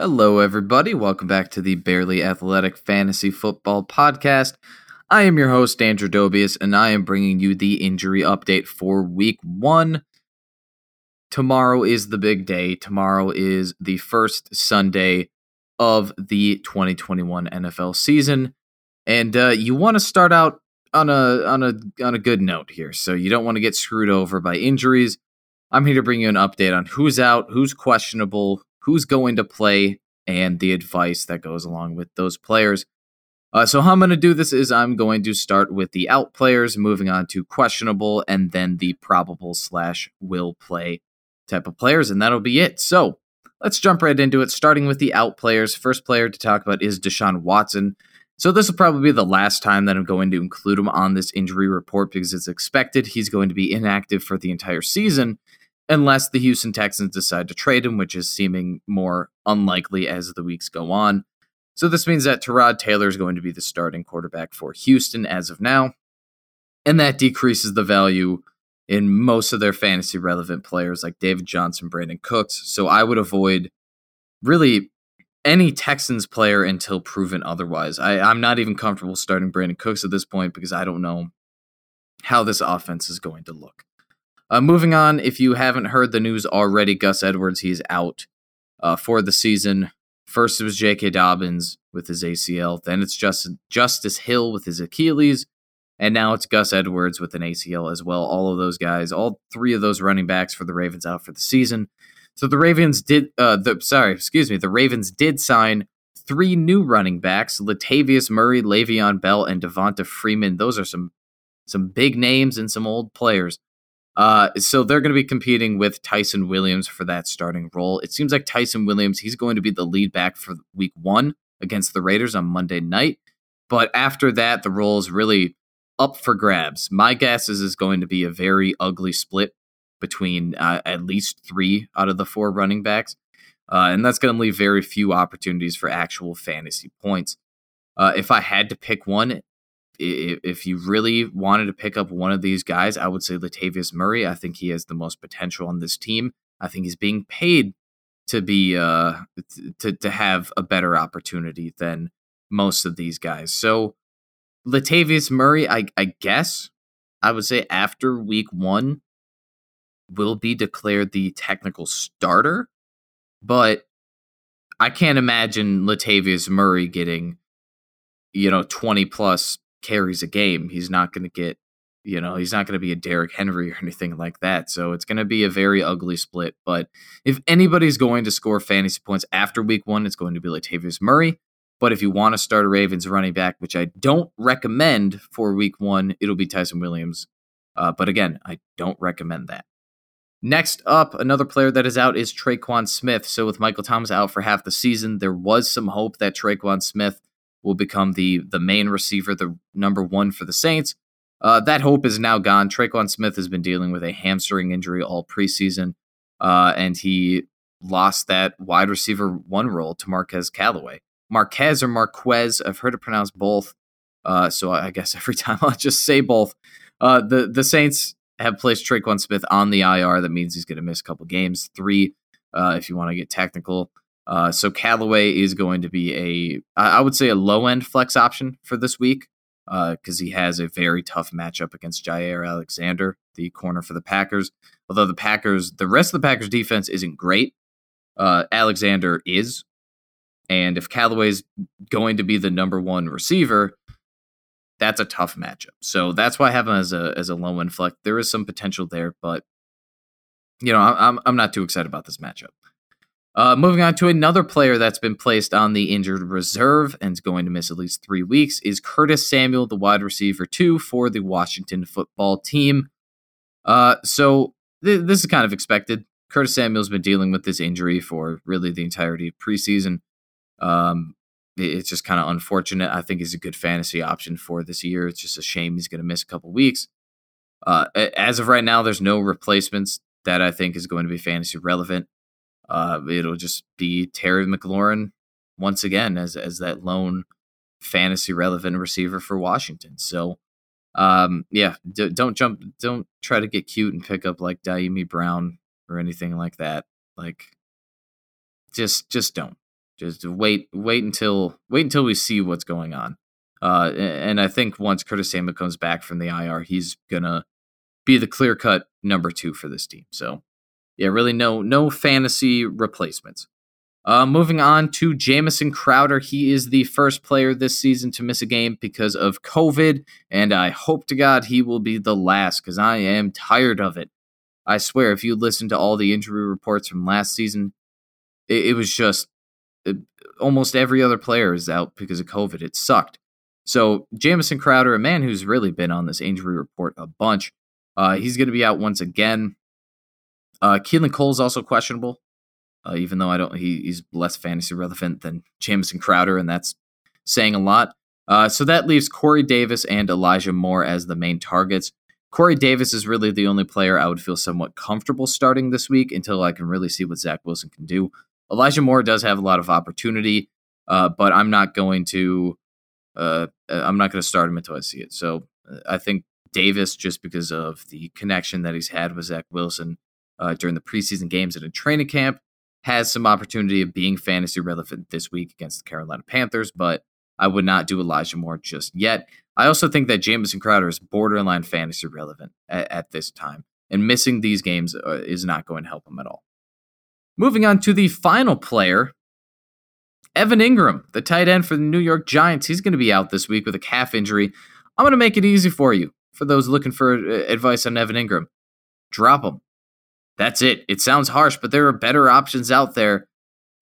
Hello, everybody. Welcome back to the Barely Athletic Fantasy Football Podcast. I am your host, Andrew Dobius, and I am bringing you the injury update for week one. Tomorrow is the big day. Tomorrow is the first Sunday of the 2021 NFL season. And uh, you want to start out on a on a on a good note here. So you don't want to get screwed over by injuries. I'm here to bring you an update on who's out, who's questionable, who's going to play, and the advice that goes along with those players. Uh, so, how I'm going to do this is I'm going to start with the out players, moving on to questionable, and then the probable slash will play type of players, and that'll be it. So, let's jump right into it, starting with the out players. First player to talk about is Deshaun Watson. So, this will probably be the last time that I'm going to include him on this injury report because it's expected he's going to be inactive for the entire season unless the Houston Texans decide to trade him, which is seeming more unlikely as the weeks go on. So this means that Tyrod Taylor is going to be the starting quarterback for Houston as of now, and that decreases the value in most of their fantasy relevant players like David Johnson, Brandin Cooks. So I would avoid really any Texans player until proven otherwise. I, I'm not even comfortable starting Brandin Cooks at this point because I don't know how this offense is going to look. Uh, moving on, if you haven't heard the news already, Gus Edwards, he's out uh, for the season. First, it was J.K. Dobbins with his ACL. Then it's just Justice Hill with his Achilles. And now it's Gus Edwards with an ACL as well. All of those guys, all three of those running backs for the Ravens out for the season. So the Ravens did, uh, the sorry, excuse me, the Ravens did sign three new running backs: Latavius Murray, Le'Veon Bell, and Devonta Freeman. Those are some some big names and some old players. Uh, so they're going to be competing with Ty'Son Williams for that starting role. It seems like Ty'Son Williams, he's going to be the lead back for week one against the Raiders on Monday night. But after that, the role is really up for grabs. My guess is is going to be a very ugly split between uh, at least three out of the four running backs. Uh, and that's going to leave very few opportunities for actual fantasy points. Uh, if I had to pick one, if you really wanted to pick up one of these guys, I would say Latavius Murray. I think he has the most potential on this team. I think he's being paid to be uh to to have a better opportunity than most of these guys. So Latavius Murray, I I guess I would say after week one will be declared the technical starter, but I can't imagine Latavius Murray getting you know 20 plus carries a game. He's not going to get, you know, he's not going to be a Derrick Henry or anything like that. So it's going to be a very ugly split. But if anybody's going to score fantasy points after week one, it's going to be Latavius Murray. But if you want to start a Ravens running back, which I don't recommend for week one, it'll be Ty'Son Williams. Uh, but again, I don't recommend that. Next up, another player that is out is Tre'Quan Smith. So with Michael Thomas out for half the season, there was some hope that Tre'Quan Smith will become the the main receiver, the number one for the Saints. Uh, that hope is now gone. Tre'Quan Smith has been dealing with a hamstring injury all preseason, uh, and he lost that wide receiver one role to Marquez Callaway. Marquez or Marquez, I've heard it pronounced both. Uh, so I guess every time I'll just say both. Uh, the the Saints have placed Tre'Quan Smith on the IR. That means he's going to miss a couple games, three uh, if you want to get technical. Uh, so Callaway is going to be a, I would say, a low end flex option for this week because uh, he has a very tough matchup against Jaire Alexander, the corner for the Packers. Although the Packers, the rest of the Packers defense isn't great, uh, Alexander is. And if Callaway's going to be the number one receiver, that's a tough matchup. So that's why I have him as a as a low end flex. There is some potential there, but you know, I'm I'm not too excited about this matchup. Uh, moving on to another player that's been placed on the injured reserve and is going to miss at least three weeks is Curtis Samuel, the wide receiver two for the Washington football team. Uh, so th- this is kind of expected. Curtis Samuel's been dealing with this injury for really the entirety of preseason. Um, it's just kind of unfortunate. I think he's a good fantasy option for this year. It's just a shame he's going to miss a couple weeks. Uh, as of right now, there's no replacements that I think is going to be fantasy relevant. Uh, it'll just be Terry McLaurin once again as as that lone fantasy relevant receiver for Washington. So, um, yeah, d- don't jump, don't try to get cute and pick up like Dyami Brown or anything like that. Like, just just don't. Just wait, wait until wait until we see what's going on. Uh, and I think once Curtis Samuel comes back from the IR, he's gonna be the clear cut number two for this team. So yeah, really no no fantasy replacements. Uh, moving on to Jamison Crowder. He is the first player this season to miss a game because of COVID, and I hope to God he will be the last because I am tired of it. I swear, if you listen to all the injury reports from last season, it, it was just it, almost every other player is out because of COVID. It sucked. So Jamison Crowder, a man who's really been on this injury report a bunch, uh, he's going to be out once again. Uh, Keelan Cole's also questionable uh, even though I don't, he, he's less fantasy relevant than Jamison Crowder, and that's saying a lot. Uh, so that leaves Corey Davis and Elijah Moore as the main targets. Corey Davis is really the only player I would feel somewhat comfortable starting this week until I can really see what Zach Wilson can do. Elijah Moore does have a lot of opportunity, uh, but I'm not going to. Uh, I'm not going to start him until I see it. So uh, I think Davis, just because of the connection that he's had with Zach Wilson uh, during the preseason games and in training camp, has some opportunity of being fantasy relevant this week against the Carolina Panthers, but I would not do Elijah Moore just yet. I also think that Jamison Crowder is borderline fantasy relevant at, at this time, and missing these games uh, is not going to help him at all. Moving on to the final player, Evan Engram, the tight end for the New York Giants. He's going to be out this week with a calf injury. I'm going to make it easy for you, for those looking for uh, advice on Evan Engram. Drop him. That's it. It sounds harsh, but there are better options out there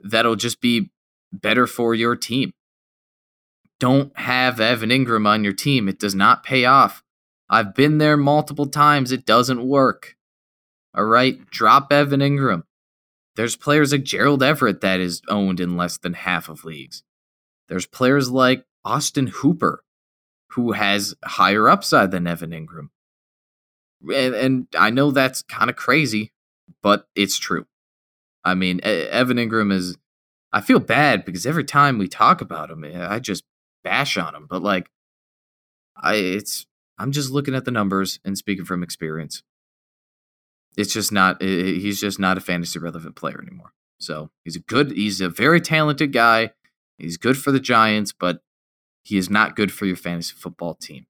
that'll just be better for your team. Don't have Evan Engram on your team. It does not pay off. I've been there multiple times. It doesn't work. All right, drop Evan Engram. There's players like Gerald Everett that is owned in less than half of leagues. There's players like Austin Hooper, who has higher upside than Evan Engram. And, and I know that's kind of crazy, but it's true. I mean, Evan Engram is. I feel bad because every time we talk about him, eh, I just bash on him. But like, I it's I'm just looking at the numbers and speaking from experience. It's just not. He's just not a fantasy relevant player anymore. So he's a good. He's a very talented guy. He's good for the Giants, but he is not good for your fantasy football team.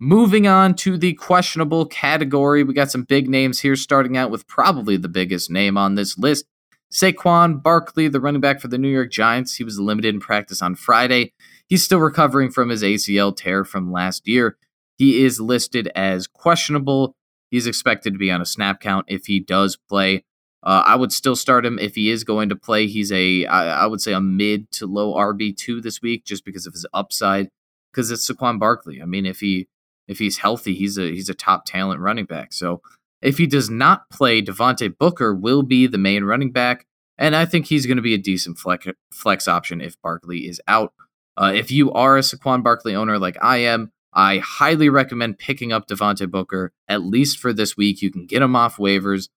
Moving on to the questionable category, we got some big names here, starting out with probably the biggest name on this list Saquon Barkley, the running back for the New York Giants. He was limited in practice on Friday. He's still recovering from his ACL tear from last year. He is listed as questionable. He's expected to be on a snap count if he does play. Uh, I would still start him if he is going to play. He's a, I, I would say, a mid to low RB2 this week just because of his upside, because it's Saquon Barkley. I mean, if he if he's healthy, he's a he's a top talent running back. So if he does not play, Devontae Booker will be the main running back, and I think he's going to be a decent flex, flex option if Barkley is out. Uh, if you are a Saquon Barkley owner like I am, I highly recommend picking up Devontae Booker at least for this week. You can get him off waivers.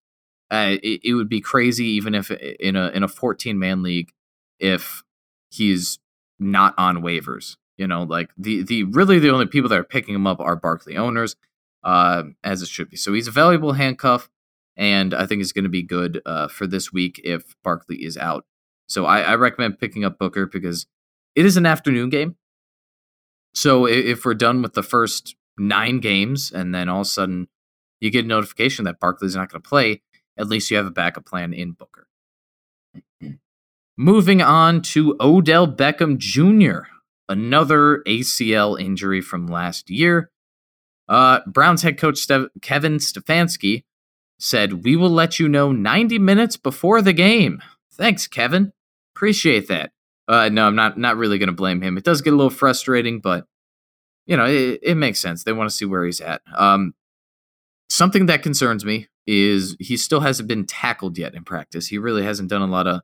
Uh, it, it would be crazy even if in a in a 14 man league if he's not on waivers. You know, like the the really the only people that are picking him up are Barkley owners, uh, as it should be. So he's a valuable handcuff, and I think he's going to be good uh, for this week if Barkley is out. So I, I recommend picking up Booker because it is an afternoon game. So if we're done with the first nine games, and then all of a sudden you get a notification that Barkley's not going to play, at least you have a backup plan in Booker. Moving on to Odell Beckham Jr another ACL injury from last year. Uh, Browns head coach Kevin Stefanski said, We will let you know 90 minutes before the game. Thanks, Kevin. Appreciate that. Uh, no, I'm not not really going to blame him. It does get a little frustrating, but you know it, it makes sense. They want to see where he's at. Um, something that concerns me is he still hasn't been tackled yet in practice. He really hasn't done a lot of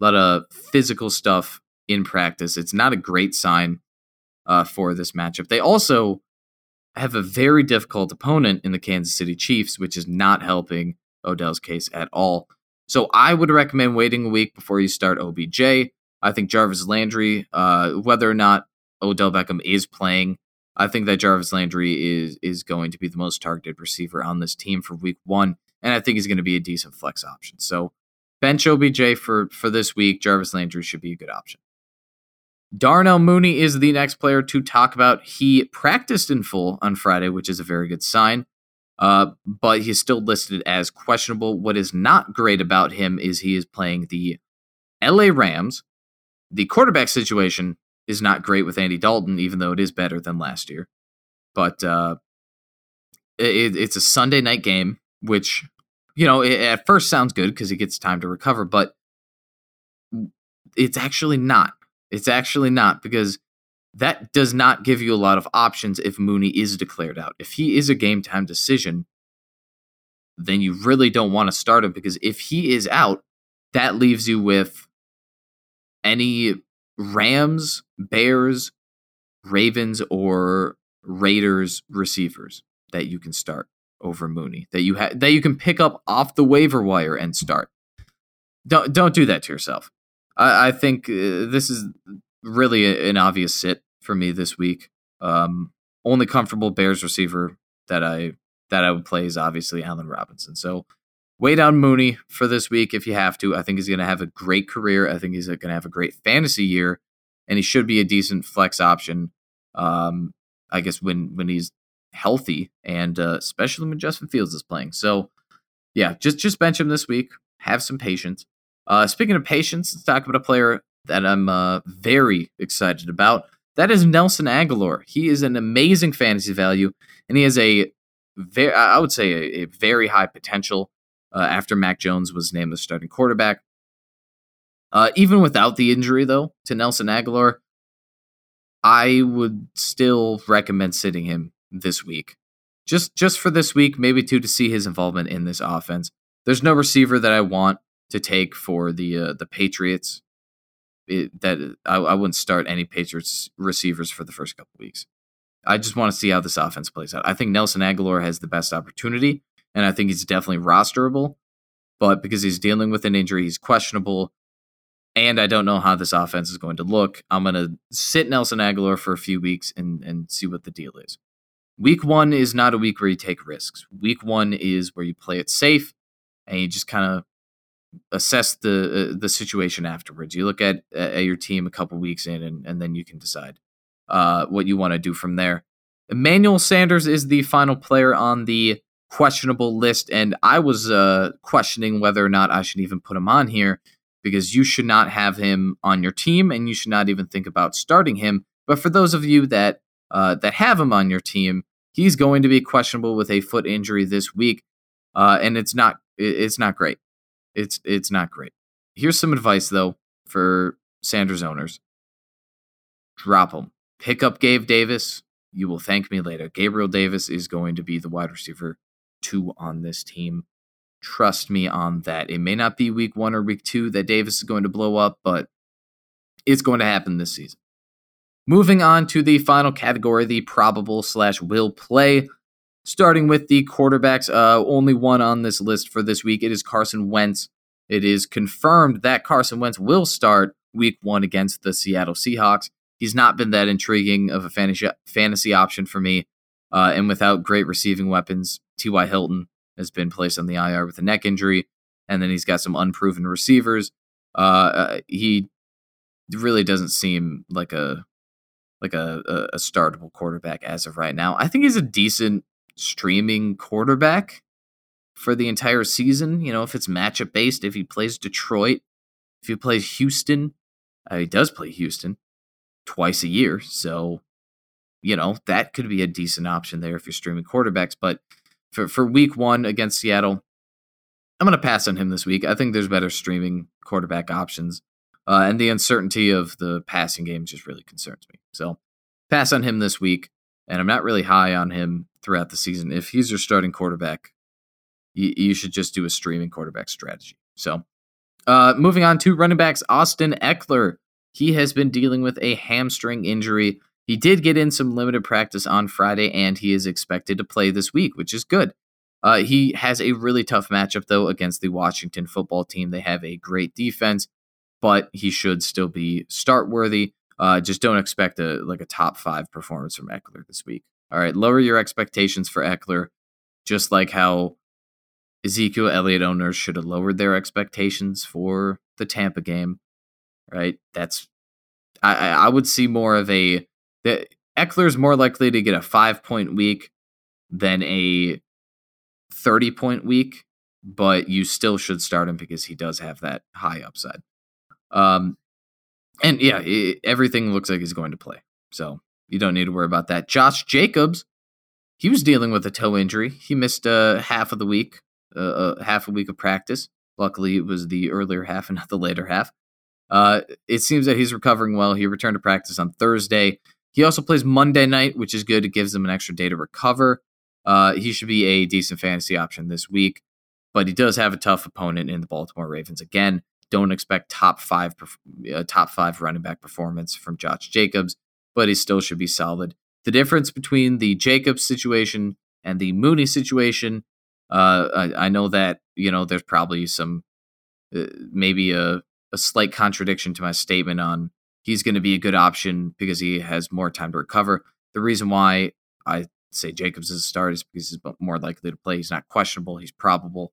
lot of physical stuff in practice. It's not a great sign uh, for this matchup. They also have a very difficult opponent in the Kansas City Chiefs, which is not helping Odell's case at all. So I would recommend waiting a week before you start OBJ. I think Jarvis Landry, uh, whether or not Odell Beckham is playing, I think that Jarvis Landry is is going to be the most targeted receiver on this team for week one, and I think he's going to be a decent flex option. So bench OBJ for for this week. Jarvis Landry should be a good option. Darnell Mooney is the next player to talk about. He practiced in full on Friday, which is a very good sign. Uh, but he's still listed as questionable. What is not great about him is he is playing the LA Rams. The quarterback situation is not great with Andy Dalton, even though it is better than last year. But uh, it, it's a Sunday night game, which you know it, at first sounds good because he gets time to recover, but it's actually not. It's actually not because that does not give you a lot of options if Mooney is declared out. If he is a game time decision, then you really don't want to start him because if he is out, that leaves you with any Rams, Bears, Ravens, or Raiders receivers that you can start over Mooney that you ha- that you can pick up off the waiver wire and start. Don't don't do that to yourself. I, I think uh, this is really a, an obvious sit for me this week. Um, only comfortable Bears receiver that I that I would play is obviously Allen Robinson. So way down Mooney for this week if you have to. I think he's going to have a great career. I think he's going to have a great fantasy year, and he should be a decent flex option. Um, I guess when when he's healthy, and uh, especially when Justin Fields is playing. So yeah, just just bench him this week. Have some patience. Uh, speaking of patience, let's talk about a player that I'm uh, very excited about. That is Nelson Agholor. He is an amazing fantasy value, and he has a very, I would say, a, a very high potential. Uh, after Mac Jones was named the starting quarterback, uh, even without the injury though to Nelson Agholor, I would still recommend sitting him this week, just just for this week, maybe two to see his involvement in this offense. There's no receiver that I want to take for the uh, the Patriots it, that I, I, wouldn't start any Patriots receivers for the first couple weeks. I just want to see how this offense plays out. I think Nelson Agholor has the best opportunity, and I think he's definitely rosterable. But because he's dealing with an injury, he's questionable, and I don't know how this offense is going to look. I'm going to sit Nelson Agholor for a few weeks and and see what the deal is. Week one is not a week where you take risks. Week one is where you play it safe and you just kind of assess the uh, the situation afterwards. You look at at your team a couple weeks in, and, and then you can decide uh, what you want to do from there. Emmanuel Sanders is the final player on the questionable list, and I was uh, questioning whether or not I should even put him on here because you should not have him on your team, and you should not even think about starting him. But for those of you that uh, that have him on your team, he's going to be questionable with a foot injury this week, uh, and it's not it's not great. It's it's not great. Here's some advice though for Sanders owners: drop him. Pick up Gabe Davis. You will thank me later. Gabriel Davis is going to be the wide receiver two on this team. Trust me on that. It may not be week one or week two that Davis is going to blow up, but it's going to happen this season. Moving on to the final category, the probable slash will play. Starting with the quarterbacks, uh, only one on this list for this week. It is Carson Wentz. It is confirmed that Carson Wentz will start week one against the Seattle Seahawks. He's not been that intriguing of a fantasy, fantasy option for me. Uh, and without great receiving weapons, T.Y. Hilton has been placed on the IR with a neck injury. And then he's got some unproven receivers. Uh, uh he really doesn't seem like a like a, a, a startable quarterback as of right now. I think he's a decent streaming quarterback for the entire season. You know, if it's matchup based, if he plays Detroit, if he plays Houston, uh, he does play Houston twice a year. So, you know, that could be a decent option there if you're streaming quarterbacks. But for, for week one against Seattle, I'm going to pass on him this week. I think there's better streaming quarterback options. Uh, and the uncertainty of the passing game just really concerns me. So pass on him this week. And I'm not really high on him throughout the season. If he's your starting quarterback, you, you should just do a streaming quarterback strategy. So uh, moving on to running backs, Austin Ekeler. He has been dealing with a hamstring injury. He did get in some limited practice on Friday, and he is expected to play this week, which is good. Uh, he has a really tough matchup, though, against the Washington football team. They have a great defense but he should still be start worthy. Uh, just don't expect a like a top five performance from Ekeler this week. All right, lower your expectations for Ekeler, just like how Ezekiel Elliott owners should have lowered their expectations for the Tampa game, right? That's I I would see more of a that Ekeler's more likely to get a five point week than a thirty point week, but you still should start him because he does have that high upside. Um, and yeah, it, everything looks like he's going to play, so you don't need to worry about that. Josh Jacobs, he was dealing with a toe injury. He missed uh, half of the week, uh, uh, half a week of practice. Luckily, it was the earlier half and not the later half. Uh, it seems that he's recovering well. He returned to practice on Thursday. He also plays Monday night, which is good. It gives him an extra day to recover. Uh, he should be a decent fantasy option this week, but he does have a tough opponent in the Baltimore Ravens again. Don't expect top five, uh, top five running back performance from Josh Jacobs, but he still should be solid. The difference between the Jacobs situation and the Mooney situation, uh, I, I, know that you know there's probably some, uh, maybe a a slight contradiction to my statement on he's going to be a good option because he has more time to recover. The reason why I say Jacobs is a start is because he's more likely to play. He's not questionable, he's probable,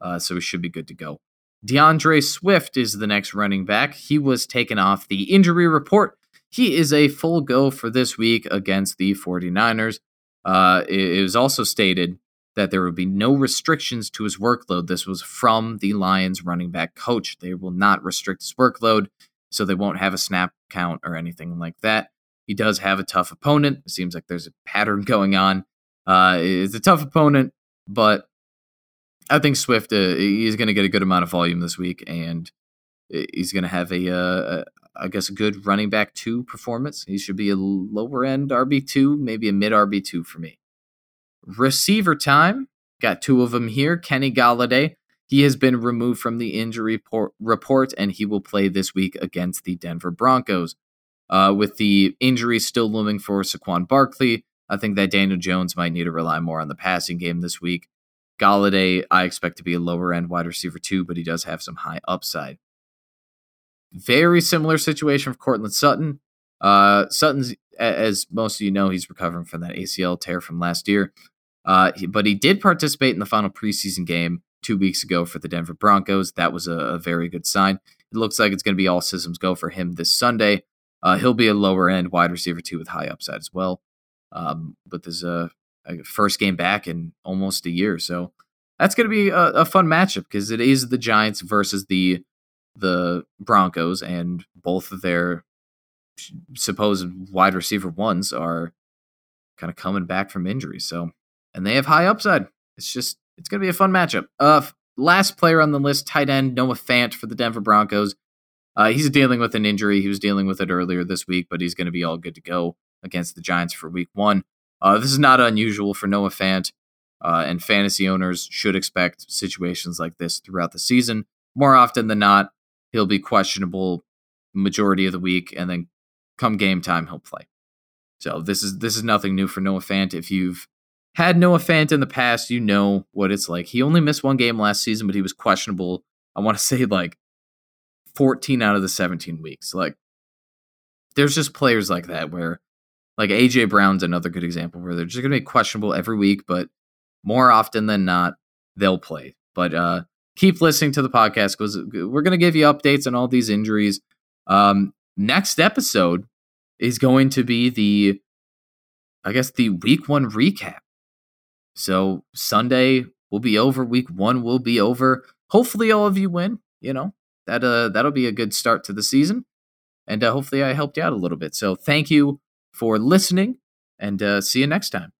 uh, so he should be good to go. D'Andre Swift is the next running back. He was taken off the injury report. He is a full go for this week against the 49ers. Uh, it, it was also stated that there would be no restrictions to his workload. This was from the Lions running back coach. They will not restrict his workload, so they won't have a snap count or anything like that. He does have a tough opponent. It seems like there's a pattern going on. Uh, it's a tough opponent, but I think Swift uh, he's going to get a good amount of volume this week, and he's going to have a, uh, I guess, a good running back two performance. He should be a lower end RB two, maybe a mid RB two for me. Receiver time. Got two of them here. Kenny Golladay, He has been removed from the injury report, and he will play this week against the Denver Broncos. Uh, with the injury still looming for Saquon Barkley, I think that Daniel Jones might need to rely more on the passing game this week. Golladay, I expect to be a lower end wide receiver too, but he does have some high upside. Very similar situation for Courtland Sutton. Uh, Sutton's, as most of you know, he's recovering from that ACL tear from last year. Uh, but he did participate in the final preseason game two weeks ago for the Denver Broncos. That was a, a very good sign. It looks like it's going to be all systems go for him this Sunday. Uh, he'll be a lower end wide receiver too with high upside as well. Um, but there's a, first game back in almost a year, so that's going to be a, a fun matchup because it is the Giants versus the the Broncos, and both of their supposed wide receiver ones are kind of coming back from injury. So and they have high upside. It's just it's going to be a fun matchup. Uh, last player on the list, tight end Noah Fant for the Denver Broncos. Uh, he's dealing with an injury. He was dealing with it earlier this week, but he's going to be all good to go against the Giants for Week One. Uh, this is not unusual for Noah Fant, uh, and fantasy owners should expect situations like this throughout the season. More often than not, he'll be questionable majority of the week, and then come game time, he'll play. So this is this is nothing new for Noah Fant. If you've had Noah Fant in the past, you know what it's like. He only missed one game last season, but he was questionable. I want to say like 14 out of the 17 weeks. Like, there's just players like that where, like AJ Brown's another good example where they're just going to be questionable every week, but more often than not, they'll play. But uh, keep listening to the podcast because we're going to give you updates on all these injuries. Um, next episode is going to be the, I guess, the week one recap. So Sunday will be over. Week one will be over. Hopefully, all of you win. You know that uh that'll be a good start to the season, and uh, hopefully, I helped you out a little bit. So thank you for listening, and uh, see you next time.